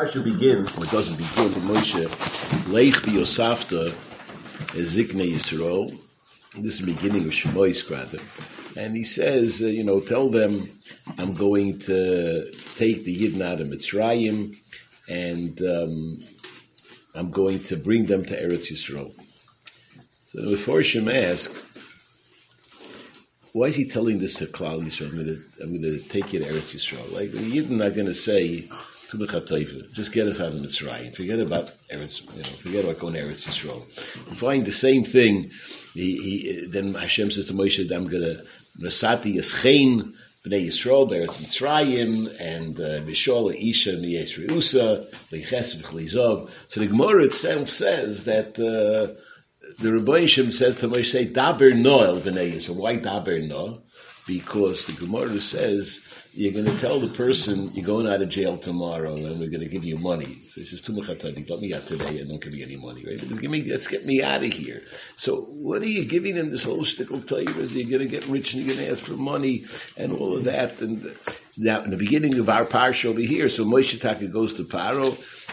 Parsha begins, or it doesn't begin, with Moshe, Leich bi Yosafta, Zikne Yisrael. This is the beginning of Shemois, rather. And he says, uh, you know, tell them I'm going to take the Yidden out of Mitzrayim, and um, I'm going to bring them to Eretz Yisrael. So the Meforshim ask, why is he telling this to Klal Yisrael? I'm going to, I'm going to take you to Eretz Yisrael. Like, the Yidden are going to say, just get us out of Mitzrayim. Forget about Eretz, you know, forget about going to Eretz Yisrael. You find the same thing. He, he, then Hashem says to Moshe, I'm going to, Nasati Yeschein, Bnei Yisrael, Beretz Mitzrayim, and Bishol uh, Isha Miyes Reusa, Leiches V'chlizov. So the Gemara itself says that, uh, the Rebbe says to Moshe, Daber Noel Bnei Yisrael. Why Daber No? Because the Gemara says, you're going to tell the person you're going out of jail tomorrow and we're going to give you money. So he says, Tumachatadi, let me out today and don't give me any money, right? Give me, let's get me out of here. So what are you giving him this whole shtickle taivas? You're going to get rich and you're going to ask for money and all of that. And now in the beginning of our parsha over here, so Moshe Taka goes to Paro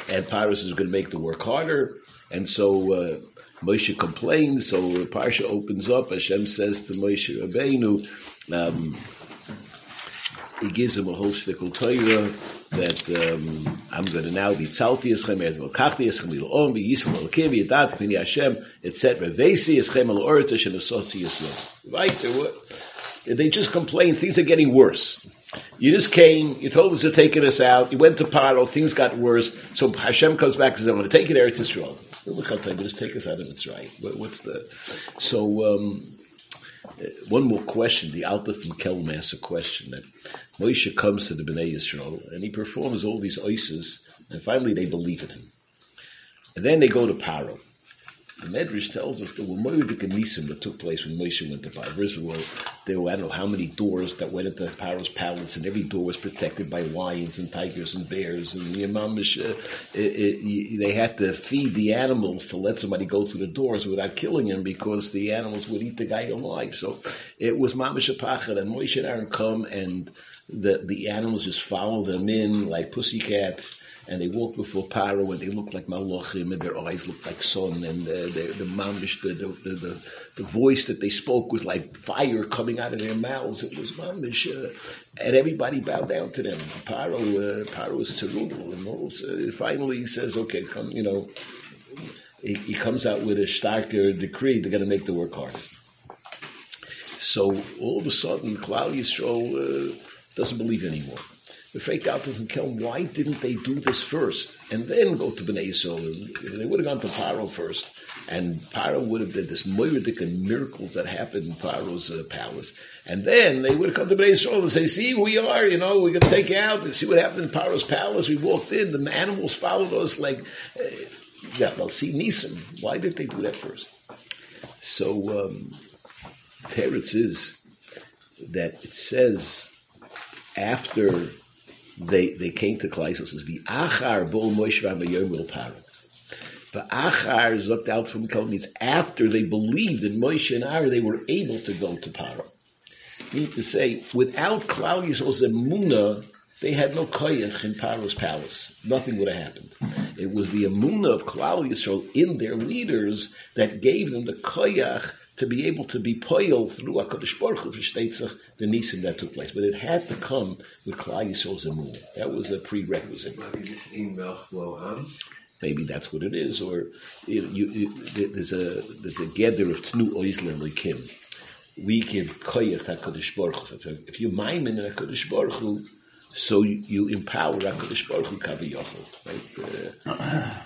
and Paro is going to make the work harder. And so, uh, Moshe complains, so Parsha opens up. Hashem says to Moshe Rabbeinu, um, he gives him a whole shtickle Torah that um, I'm going to now be tzalti eschem eretz v'lkachti eschem l'om v'yisrael l'kim v'yadat k'mini Hashem etc. V'esi eschem l'oretz eshen asotzi yisrael. Right? They just complain. Things are getting worse. You just came, you told us you're taking us out, you went to Paro, things got worse, so Hashem comes back and says, I'm going to take it Eretz Yisrael. Look how just take us out of Mitzrayim. What's the, so, um, Uh, one more question. The Alta from Kelm asks a question that Moshe comes to the Bnei Yisrael and he performs all these ices and finally they believe in him. And then they go to Paro. The Medrash tells us there were Moedik and Nisim that took place when Moshe went to of all, there were, I don't know how many doors that went into the Paro's palace, and every door was protected by lions and tigers and bears. And the Imamish, uh, it, it, they had to feed the animals to let somebody go through the doors without killing him because the animals would eat the guy alive. So it was Mamish Pachad, and Moshe and Aaron come, and the, the animals just follow them in like pussycats and they walked before Paro and they looked like Malachim and their eyes looked like sun and uh, the, the mamish, the, the, the, the, voice that they spoke was like fire coming out of their mouths. It was mamish. Uh, and everybody bowed down to them. Paro, uh, Paro is terrible. And also, finally he says, okay, come, you know, he, he comes out with a starker decree. They're going to make the work hard. So all of a sudden, Klal Yisrael uh, doesn't believe anymore the fake out from Kelm, why didn't they do this first and then go to Bnei Yisrael? They would have gone to Paro first, and Paro would have did this myriadic and miracles that happened in Paro's uh, palace, and then they would have come to Bnei Yisrael and say, "See, we are, you know, we're going to take you out. See what happened in Paro's palace. We walked in, the animals followed us. Like, uh, yeah, well, see, Nisim. Why did they do that first? So, um, Teretz is that it says after they they came to Klai, says the achar bol Moshe Rabbeinu will. The achar looked out from Kol means after they believed in Moshe and Aaron, they were able to go to Paro. Meaning to say, without Klal Yisrael's they had no koyach in Paro's palace. Nothing would have happened. It was the emuna of Yisrael in their leaders that gave them the koyach to be able to be poil through HaKadosh Baruch Hu for the nisim that took place. But it had to come with Klal Yisrael's emun. That was a prerequisite. Maybe that's what it is, or you, you, there's a there's a gather of Tnu Oizler Likim. We give koyach HaKadosh Baruch Hu. So if you mime in HaKadosh Baruch Hu, so you, you empower HaKadosh Baruch Hu Kaviyachol. Right? Uh,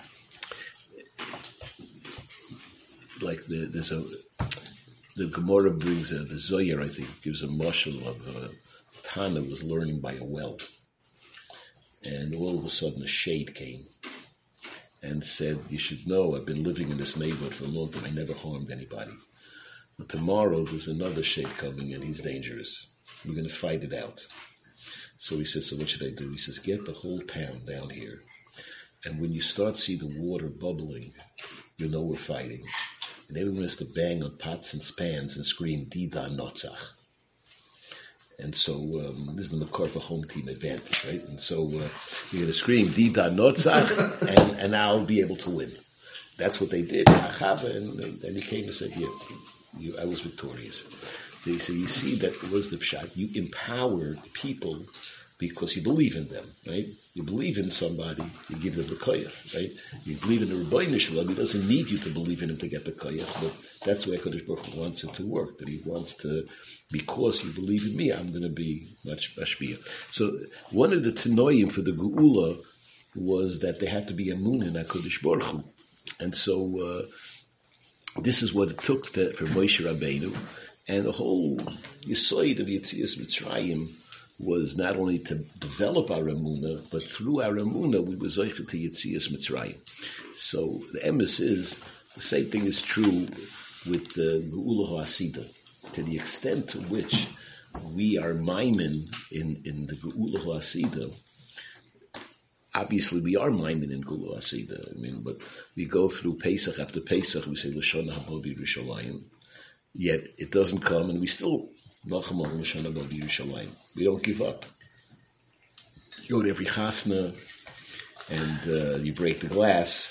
like the, there's a the Gemara brings a, the Zohar, I think, gives a marshal of a uh, Tana was learning by a well. And all of a sudden a shade came and said, you should know I've been living in this neighborhood for a long time. I never harmed anybody. But tomorrow there's another shade coming and he's dangerous. We're going to fight it out. So he says, so what should I do? He says, get the whole town down here. And when you start see the water bubbling, you know we're fighting and everyone has to bang on pots and spans and scream Dida Notzach. And so um, this is the Makar for home team advantage, right? And so uh, you're going to scream Dida Notzach, and and I'll be able to win. That's what they did. And, and he came and said, "Yeah, you, I was victorious." They say, "You see, that was the shot. You empowered people." Because you believe in them, right? You believe in somebody, you give them the koyach, right? You believe in the Rabbi Shalom, he doesn't need you to believe in him to get the koyach, but that's where Kodesh Baruch wants it to work, that he wants to, because you believe in me, I'm going to be much mashpia. So one of the tenoyim for the Geula was that there had to be a moon in HaKadosh Baruch Hu. And so, uh, this is what it took to, for Moshe Rabbeinu, and the whole Yisoid of Yitzias Mitzrayim, was not only to develop our Amuna, but through our Amuna we were Zeicha to Yitzias Mitzrayim. So the emes is, the same thing is true with the Geula Ha'asida. To the extent to which we are maimin in, in the Geula Ha'asida, obviously we are maimin in Geula Ha'asida. I mean, but we go through Pesach after Pesach, we say Lashon HaBobi Rishalayim, yet it doesn't come and we still we don't give up. You go to every chasna and uh, you break the glass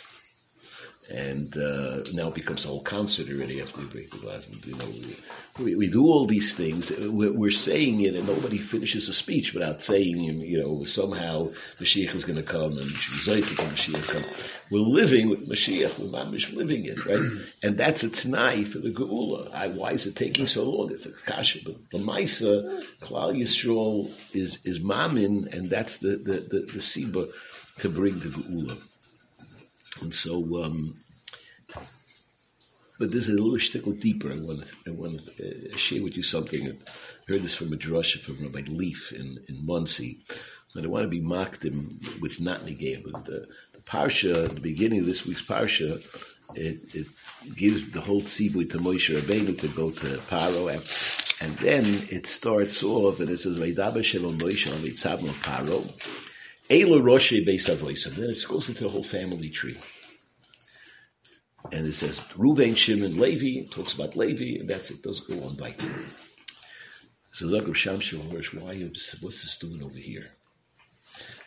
and uh, now becomes a whole concert already after we break the glass. You know, we, we do all these things. We're, we're, saying it, and nobody finishes a speech without saying, you know, somehow Mashiach is going to come and come. We're living with Mashiach. We're living it, right? and that's a t'nai for the Geula. I, why is it taking so long? It's a kasha. But the Maisa, Klal Yisrael is is mamin, and that's the the the, the siba to bring the Geula. And so, um, but this is a little shtickle deeper. I want to, I want to uh, share with you something. I heard this from a drasha from Rabbi Leff in, in. And I want to be mocked him, which not negate, but the, the parsha, the beginning of this week's parsha, it, it gives the whole tzibui to Moshe Rabbeinu to go to Paro, and then it starts off and it says, "Vaydaber shalom Moshe Paro." Ela Roche Beis. Then it goes into the whole family tree. And it says Ruvain, Shimon, Levi, it talks about Levi, and that's it. it Doesn't go on by. So Zagreb Shamshir Hirsch, why what's this doing over here?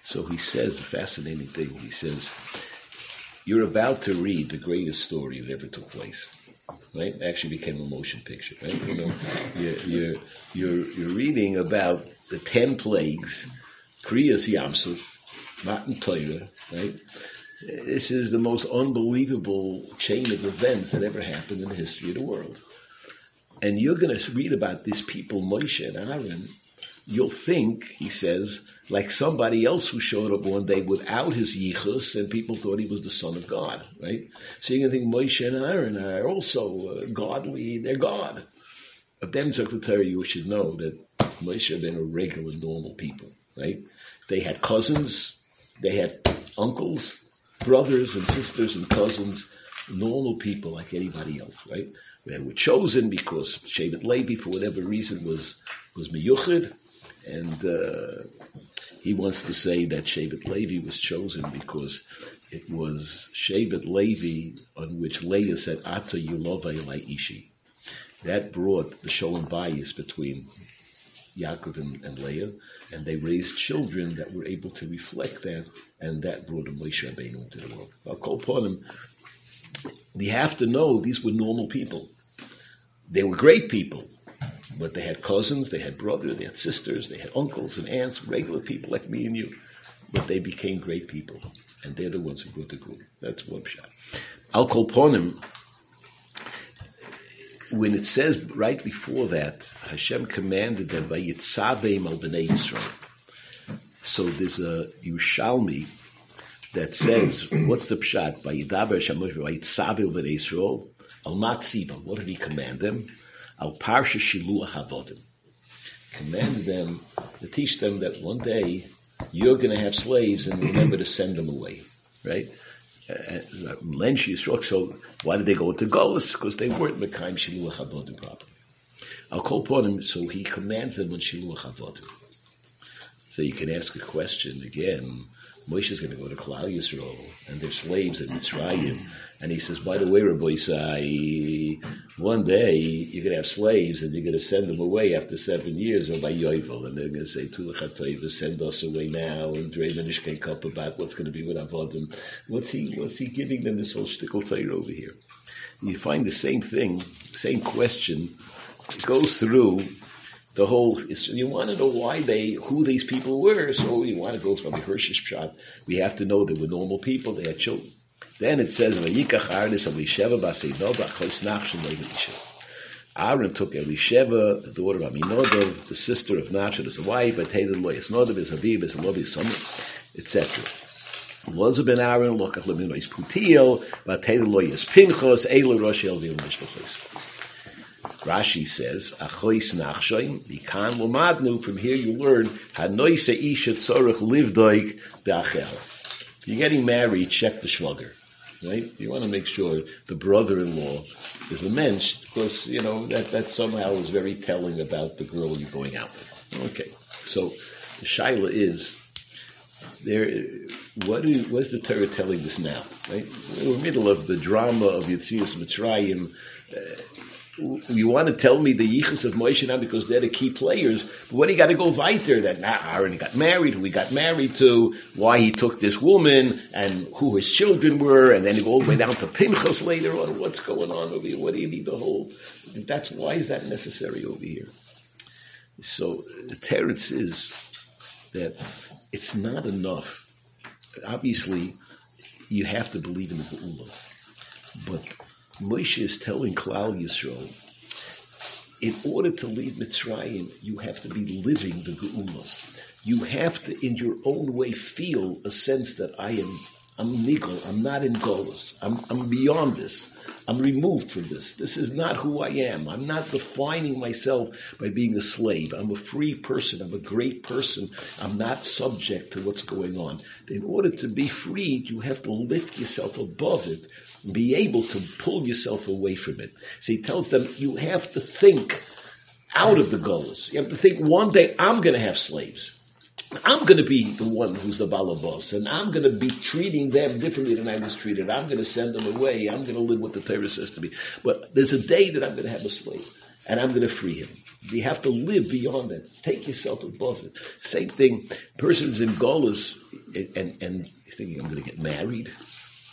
So he says a fascinating thing. He says, You're about to read the greatest story that ever took place. Right? It actually became a motion picture, right? You know, you're, you're, you're, you're reading about the ten plagues, Kriyas Yamsuf, Matan Torah, right? This is the most unbelievable chain of events that ever happened in the history of the world. And you're going to read about these people, Moshe and Aaron. You'll think, he says, like somebody else who showed up one day without his yichus, and people thought he was the son of God, right? So you're going to think Moshe and Aaron are also uh, godly, they're God. Of them, Secretary, you should know that Moshe been a regular, normal people, right? They had cousins, they had uncles, brothers and sisters and cousins, normal people like anybody else, right? They were chosen because Shevet Levi, for whatever reason, was was miyuchid, and uh, he wants to say that Shevet Levi was chosen because it was Shevet Levi on which Leah said, "Ata Yulova Ishi." That brought the shalom bayis between Yaakov and, and Leah, and they raised children that were able to reflect that, and that brought a Moshe Rabbeinu into the world. I'll call upon him. We have to know these were normal people. They were great people, but they had cousins, they had brothers, they had sisters, they had uncles and aunts, regular people like me and you. But they became great people, and they're the ones who brought the group. That's one shot. Upon him when it says right before that, Hashem commanded them by Yitzavim al Bnei Yisrael. So there's a Yerushalmi that says, what's the pshat? By Yidaber Shamosh by Yitzavim Bnei Yisrael al Matziva. What did he command them? Al Parsha Shiluach Avodim. Command them to teach them that one day you're going to have slaves and remember to send them away, right? Uh, uh, Lench Yisroel. So why did they go into Golis? Because they weren't Mekayim Shiluach Avodim properly. I'll call upon him, so he commands them on Shiluach Avodim. So you can ask a question again. Moshe is going to go to Klal Yisrael, and they're slaves in Mitzrayim. And he says, by the way, Rabbi Isai, one day you're going to have slaves and you're going to send them away after seven years or by Yovel. And they're going to say, Tulachatayva, send us away now. And Dre can Cup about what's going to be with Avodim. What's he, what's he giving them this whole shtickle Torah over here? You find the same thing, same question. It goes through the whole, you want to know why they, who these people were, so you want to go from the Hirsch's shot. We have to know they were normal people, they had children. Then it says, Vayikach Arnis Elisheva Baseinova Chos Nachshon Aaron took Elisheva, the daughter of Aminodov, the sister of Nachshon as a wife, but Taylor Loyas Nodov is Aviv, is Alobi Summer, etc. Was ben Aaron, Lokach Leminois Putiel, but Taylor Loyas Pinchos, Eilu Rosh Elvim Mishpachos. Rashi says, Achois nachshoim, Mikan lomadnu, from here you learn, Hanoise isha tzorach livdoik be'achel. You're getting married, check the shvugger. Right? You want to make sure the brother-in-law is a mensch, because, you know, that, that somehow is very telling about the girl you're going out with. Okay. So, the shaila is, there, what is, what is the Torah telling us now? Right? We're in the middle of the drama of Yitzias Mitzrayim, uh, you want to tell me the yichus of Moshe now because they're the key players. But what do you got to go weiter? That now Aaron got married, who he got married to, why he took this woman, and who his children were, and then go all the way down to Pinchas later on. What's going on over here? What do you need the whole? That's why is that necessary over here? So the teretz is that it's not enough. Obviously, you have to believe in the Geula, but Moshe is telling Klal Yisrael, in order to leave Mitzrayim, you have to be living the Geula. You have to, in your own way, feel a sense that I am, I'm nigel, I'm not in Golos, I'm, I'm beyond this. I'm removed from this. This is not who I am. I'm not defining myself by being a slave. I'm a free person. I'm a great person. I'm not subject to what's going on. In order to be freed, you have to lift yourself above it be able to pull yourself away from it. So he tells them, you have to think out of the goals. You have to think one day I'm going to have slaves. I'm going to be the one who's the balabos, and I'm going to be treating them differently than I was treated. I'm going to send them away. I'm going to live what the Torah says to me. But there's a day that I'm going to have a slave, and I'm going to free him. You have to live beyond that. Take yourself above it. Same thing. Persons in Golas and, and thinking, I'm going to get married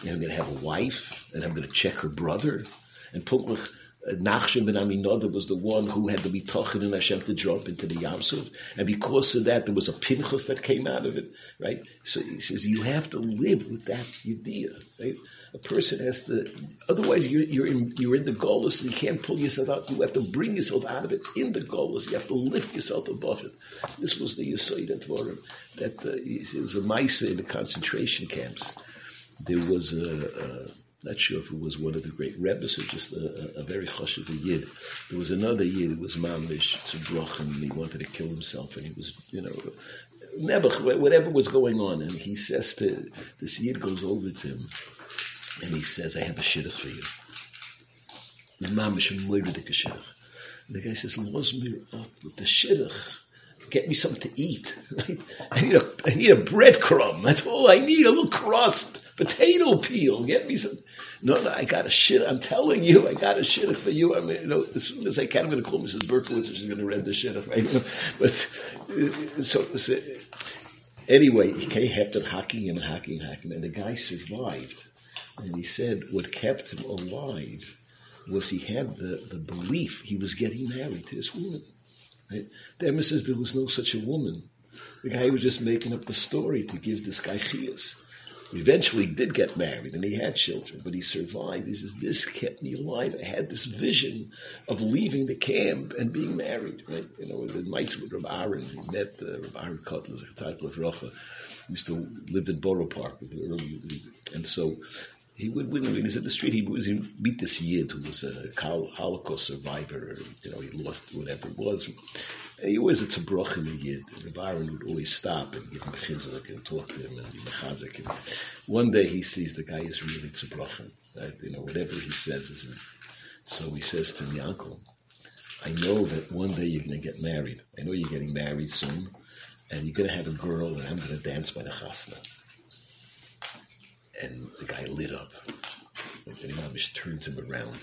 and I'm going to have a wife, and I'm going to check her brother. And Punklach, uh, Nachshon ben Aminoda was the one who had to be tochin in Hashem to drop into the Yamsuf. And because of that, there was a pinchas that came out of it, right? So he says, you have to live with that idea, right? A person has to, otherwise you're, you're in, you're in the goalless and you can't pull yourself out. You have to bring yourself out of it in the goalless. You have to lift yourself above it. This was the Yisoid that uh, a mice in the concentration camps there was a, a not sure if it was one of the great rebbes or just a, a, a very chashuv yid. There was another yid who was mamish tzubroch and he wanted to kill himself and he was, you know, nebuch, whatever was going on. And he says to, this yid goes over to him and he says, I have a shidduch for you. The mamish moiridik shidduch. The guy says, Lozmir up with the shidduch get me something to eat. I need a, I need a breadcrumb. That's all I need. A little crust, potato peel. Get me some. No, no, I got a shit. I'm telling you, I got a shit for you. I mean, you know, as soon as I can, I'm going to call Mrs. Berkowitz and she's going to read the shit, right? But uh, so, so anyway, he came hacking and hacking, and hacking, and the guy survived. And he said what kept him alive was he had the, the belief he was getting married to this woman. Right? The there was no such a woman. The guy was just making up the story to give this guy chias. Eventually he did get married and he had children, but he survived. He says, this kept me alive. I had this vision of leaving the camp and being married, right? You know, the mice with Rav Aaron. He met uh, Rav Aaron Kotler, of Rocha. Used to live in Borough Park with the early, and so he would, he was in the street, he was he meet this Yid who was a Holocaust survivor. You know, he lost whatever it was. He always it's a broch in the Yid. The Baron would always stop and give him a chizuk and talk to him and be mechazik. And one day he sees the guy is really tzabrochen. Right? You know, whatever he says is. It. So he says to me, Uncle, I know that one day you're going to get married. I know you're getting married soon, and you're going to have a girl, and I'm going to dance by the chasna. And the guy lit up. And the Imam turns him around.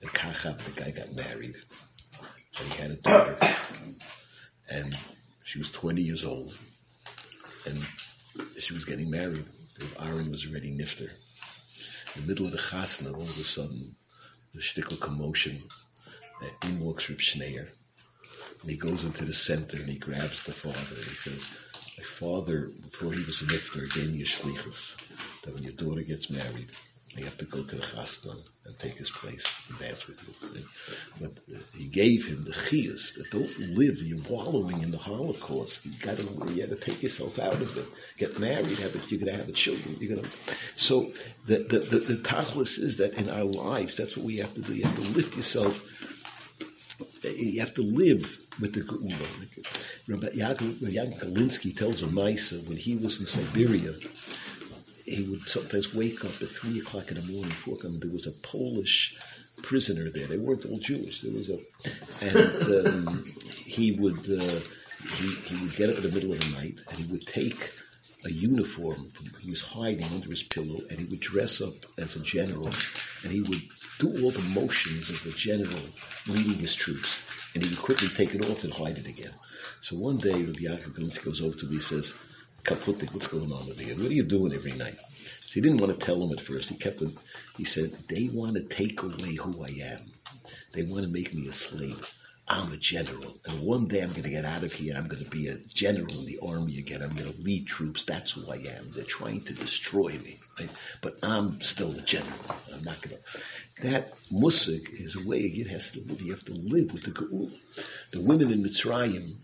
And Kachab, the guy got married. And he had a daughter. And she was 20 years old. And she was getting married. Aaron was already nifter. In the middle of the chasna, all of a sudden, the shtickle commotion. And in walks Reb Schneier. And he goes into the center and he grabs the father and he says, my father, before he was a nifter, gave me a shlichus that when your daughter gets married, you have to go to the chastan and take his place and dance with you. But uh, he gave him the chiyas that don't live, you're wallowing in the Holocaust. You gotta, you gotta take yourself out of it. Get married, have it, you're gonna have a children. You're gonna, so the, the, the, the tachlis is that in our lives, that's what we have to do. You have to lift yourself, you have to live with the. Rabbi Yaakov tells a Maisa when he was in Siberia, he would sometimes wake up at three o'clock in the morning, four o'clock. There was a Polish prisoner there. They weren't all Jewish. There was a, and um, he would uh, he, he would get up in the middle of the night and he would take a uniform. From, he was hiding under his pillow, and he would dress up as a general, and he would do all the motions of the general leading his troops, and he would quickly take it off and hide it again. So one day, Rabbi Yaakov goes over to me and says, What's going on with you? What are you doing every night? So he didn't want to tell him at first. He kept he said, they want to take away who I am. They want to make me a slave. I'm a general. And one day I'm going to get out of here. I'm going to be a general in the army again. I'm going to lead troops. That's who I am. They're trying to destroy me. Right? But I'm still a general. I'm not going to. That musik is a way yid has to live. You have to live with the geul. The women in Mitzrayim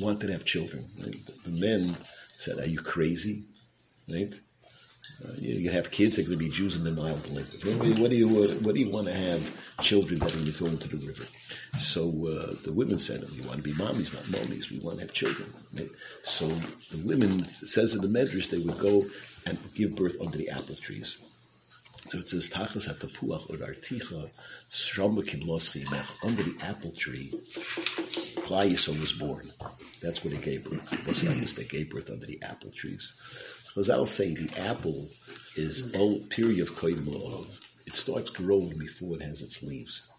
wanted to have children. Right? The men said, "Are you crazy?" Right? Uh, you, have kids that are going to be Jews in the Nile What, what do you what do you want to have children that are going to throw into the river? So uh, the women said, "We want to be mommies, not mommies. We want to have children." Right? So the women says in the Medrash they would go and give birth under the apple trees. It says, Tachas atapuach or articha, shramba under the apple tree, Yisrael was born. That's when he gave birth. What's that? They gave birth under the apple trees. Chazal say the apple is all period of koyim It starts growing before it has its leaves.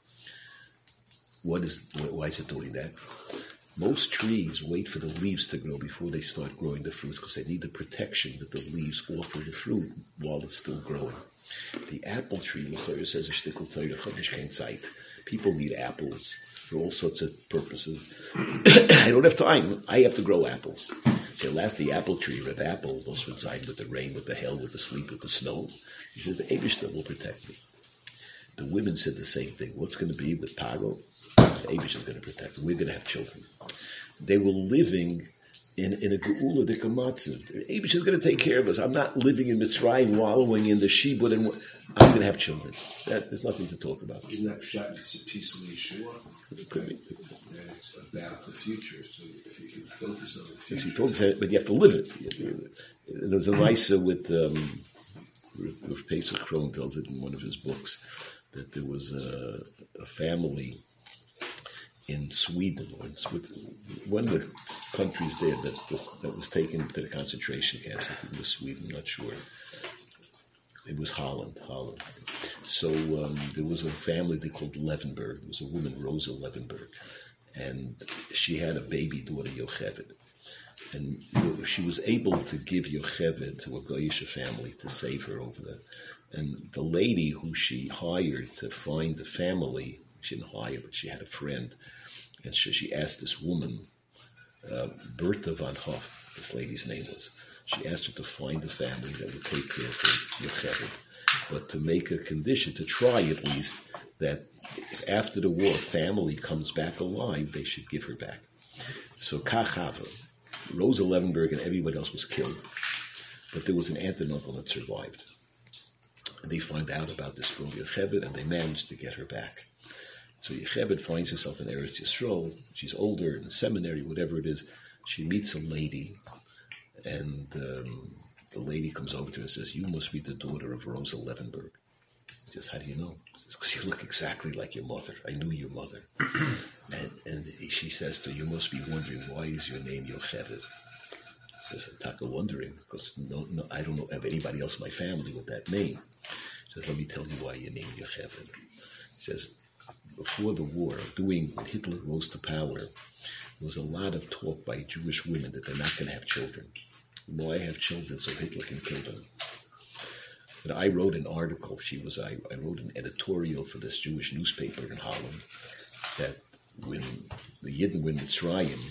What is, why is it doing that? Most trees wait for the leaves to grow before they start growing the fruit because they need the protection that the leaves offer the fruit while it's still growing. The apple tree, L'chayr says a shtickle Zeit. People need apples for all sorts of purposes. I don't have time. I have to grow apples. So last the apple tree, red apple, was inside with the rain, with the hail, with the sleet, with the snow. He says the Abishter will protect me. The women said the same thing. What's going to be with Paro? The Abish is going to protect me. We're going to have children. They were living in, in a geula de kamatziv. Abish is going to take care of us. I'm not living in Mitzrayim, wallowing in the shibud, and I'm going to have children. That, there's nothing to talk about. Isn't that shot it's a piece of Yeshua? It could be. Yeah, it's about the future. So if you can focus on the If future. you talk, but you have to live it. There's a Raisa with um, with Pesach Krohn tells it in one of his books that there was a, a family in Sweden one of the countries there that was, that was taken to the concentration camps. I think it was Sweden, not sure. It was Holland, Holland. So um, there was a family they called Levenberg. There was a woman, Rosa Levenberg, and she had a baby daughter, Yocheved. And she was able to give Yocheved to a Goyish family to save her over there. And the lady who she hired to find the family, she didn't hire, but she had a friend, and so she asked this woman, uh, Bertha von Hoff, this lady's name was, she asked her to find a family that would take care of Yocheved, but to make a condition, to try at least, that after the war family comes back alive, they should give her back. So Kachava, Rosa Levenberg and everybody else was killed, but there was an aunt and uncle that survived. And they find out about this girl Yocheved, and they managed to get her back. So Yocheved finds herself in Eretz Yisrael. She's older in seminary, whatever it is. She meets a lady, and um, the lady comes over to her and says, "You must be the daughter of Rosa Levenberg." She says, "How do you know?" Says because you look exactly like your mother. I knew your mother. and and she says to her, "You must be wondering why is your name Yocheved." says, Taka wondering, because no, no, I don't know of anybody else in my family with that name. He says, let me tell you why you name Yocheved. He says, before the war, doing when Hitler rose to power, there was a lot of talk by Jewish women that they're not going to have children. Why have children so Hitler can kill them? But I wrote an article. She was I, I wrote an editorial for this Jewish newspaper in Holland that when the Yidden went Mitzrayim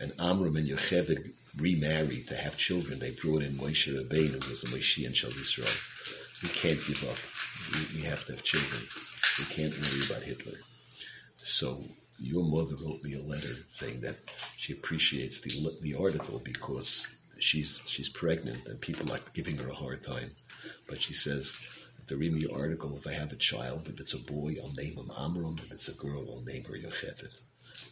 and Amram and Yocheved remarried to have children, they brought in Moshe Rabbeinu, who was the Moshe and Shal Yisrael. We can't give up. We, we have to have children. We can't worry about Hitler. So your mother wrote me a letter saying that she appreciates the the article because she's she's pregnant and people are giving her a hard time. But she says if they read the article, if I have a child, if it's a boy, I'll name him Amram. If it's a girl, I'll name her Yocheved.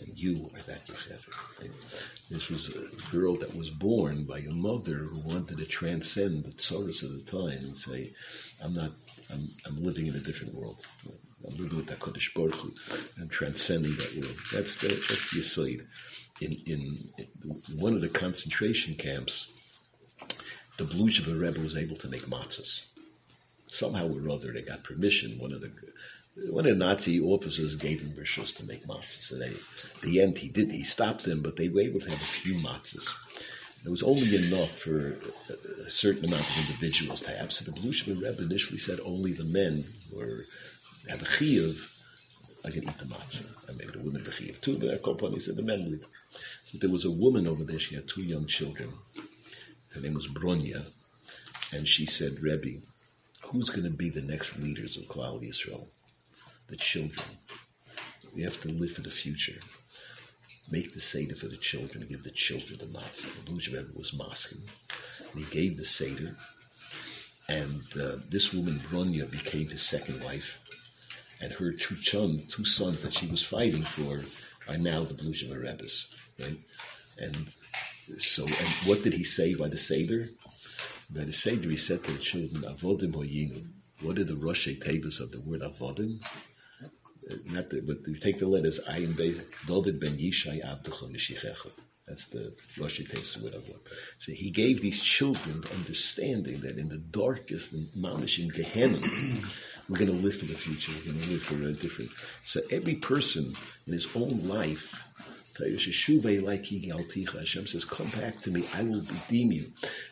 And you are that Yocheved. This was a girl that was born by a mother who wanted to transcend the tzoros of the time and say, I'm not, I'm, I'm living in a different world. I'm living with HaKadosh Baruch Hu. I'm transcending that world. That's the, that's the aside. In, in, in one of the concentration camps, the Bluzhever Rebbe was able to make matzahs. Somehow or other, they got permission. One of the one of the Nazi officers gave him rishos to make matzahs. And they, the end, he did. He stopped them, but they were able to have a few matzahs. It was only enough for a, certain amount of individuals to have. So the Bluzhever Rebbe initially said only the men were have a chiyuv. I can eat the matzah. And maybe the women a chiyuv too. The company said the men would. So there was a woman over there. She had two young children. Her name was Bronya, and she said, Rebbe, who's going to be the next leaders of Klal Yisrael? The children. We have to live for the future. Make the Seder for the children, give the children the matzah. The Bluzhever Rebbe was masking. And he gave the Seder, and uh, this woman, Bronya, became his second wife, and her two, chun, two sons that she was fighting for are now the Bluzhever Rebbe's, right? And so, and what did he say by the Seder? By the Seder, he said to the children, Avodim hoyinu. What are the Rosh Tevas of the word Avodim? Not the, but you take the letters Ayin Beis, David ben Yishai Abducha Mishichecha. That's the Tevas of Avodim. So he gave these children understanding that in the darkest and mamish in Gehenna, we're going to live for the future. We're going to live for a different. So every person in his own life Hashem says, come back to me, I will redeem you.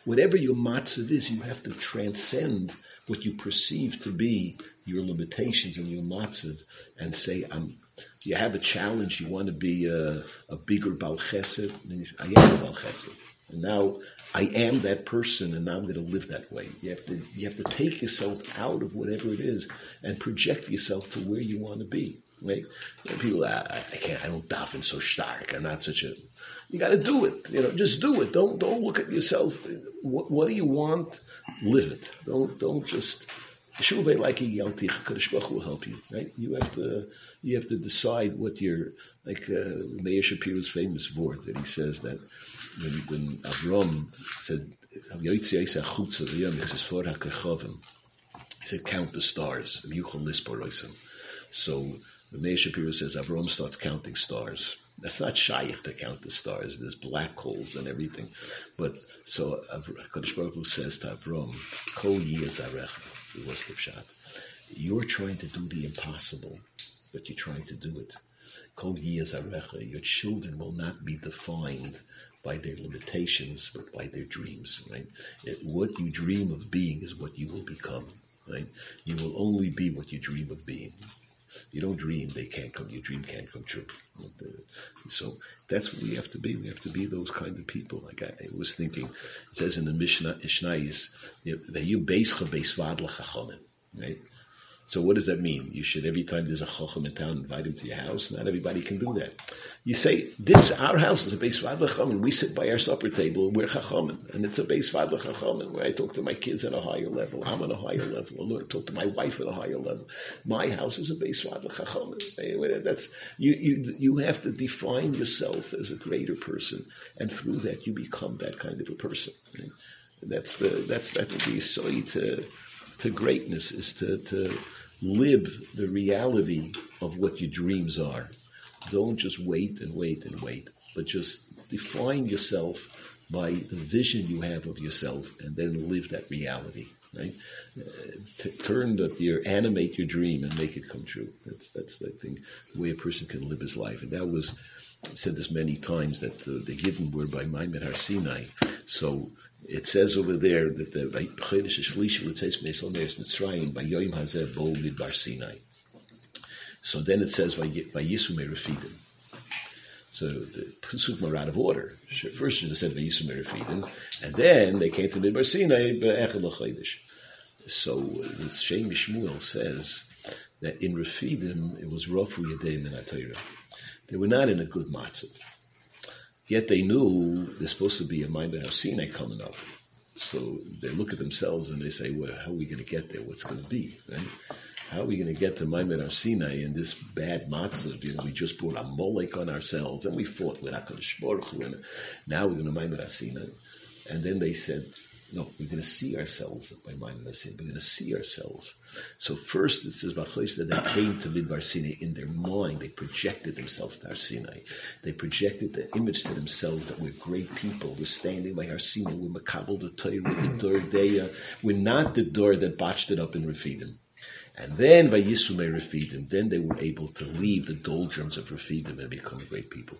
Whatever your matzav is, you have to transcend what you perceive to be your limitations and your matzav and say, I'm, you have a challenge, you want to be a, a bigger Bal Chesed, I am a Chesed. And now I am that person and now I'm going to live that way. You have to, you have to take yourself out of whatever it is and project yourself to where you want to be. Right? People, I, I can't, I don't daven so stark. I'm not such a. You got to do it. You know, just do it. Don't don't look at yourself. What, what do you want? Live it. Don't don't just. Shuvay like Kadosh will help you. Right? You have to you have to decide what you're like. Uh, Meir Shapiro's famous word that he says that when when Avram said he said count the stars. So the Shapiro says Avram starts counting stars. That's not shaykh to count the stars. There's black holes and everything. But so Kadosh Baruch Hu says to Avram, Kol It was. You're trying to do the impossible, but you're trying to do it. Kol Your children will not be defined by their limitations, but by their dreams, right? It, what you dream of being is what you will become, right? You will only be what you dream of being. You don't dream, they can't come. Your dream can't come true. So that's what we have to be. We have to be those kind of people. Like I, was thinking, it says in the Mishnah, Ishnais, that you base right? So what does that mean? You should every time there's a chacham in town, invite him to your house. Not everybody can do that. You say this our house is a base vad chachamim. We sit by our supper table and we're chachamim, and it's a base vad chachamim where I talk to my kids at a higher level. I'm at a higher level. I talk to my wife at a higher level. My house is a base vad chachamim. That's you. You you have to define yourself as a greater person, and through that you become that kind of a person. That's the that's I think the side to to greatness is to to live the reality of what your dreams are. Don't just wait and wait and wait, but just define yourself by the vision you have of yourself and then live that reality, right? Uh, turn the, your, animate your dream and make it come true. That's, that's the thing, the way a person can live his life. And that was, I said this many times that the, the hidden word by Maimon Har Sinai. So it says over there that the by Yoim Hazeh Bo Midbar Sinai. So then it says by Yisume Refidim. So the Pasuk are out of order. First have said Yisume Refidim, and then they came to Midbar Sinai Be'echel L'Chodesh. So the Shem Shmuel says that in Refidim it was Rafu Yadeim and They were not in a good matzav. Yet they knew there's supposed to be a Har Sinai coming up. So they look at themselves and they say, well, how are we going to get there? What's going to be? Right? How are we going to get to Har Sinai in this bad matzav? You know, we just brought a molek on ourselves and we fought with HaKadosh Baruch Hu and now we're going to Maimon Sinai. And then they said, no, we're going to see ourselves by Maimon Har Sinai. We're going to see ourselves. So first it says that they came to Midbar Sinai in their mind. They projected themselves to Har Sinai. They projected the image to themselves that we're great people. We're standing by Har Sinai. We're Makabal the Torah. The Deya. We're not the door that botched it up in Refidim. And then by Yisume Refidim, then they were able to leave the doldrums of Refidim and become great people.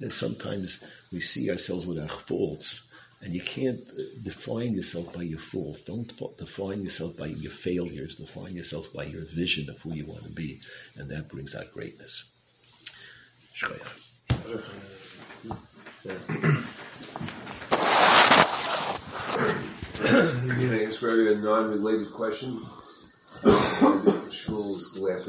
And sometimes we see ourselves with our faults and you can't define yourself by your faults. Don't define yourself by your failures. Define yourself by your vision of who you want to be. And that brings out greatness. It's very a non-related question. Shul's last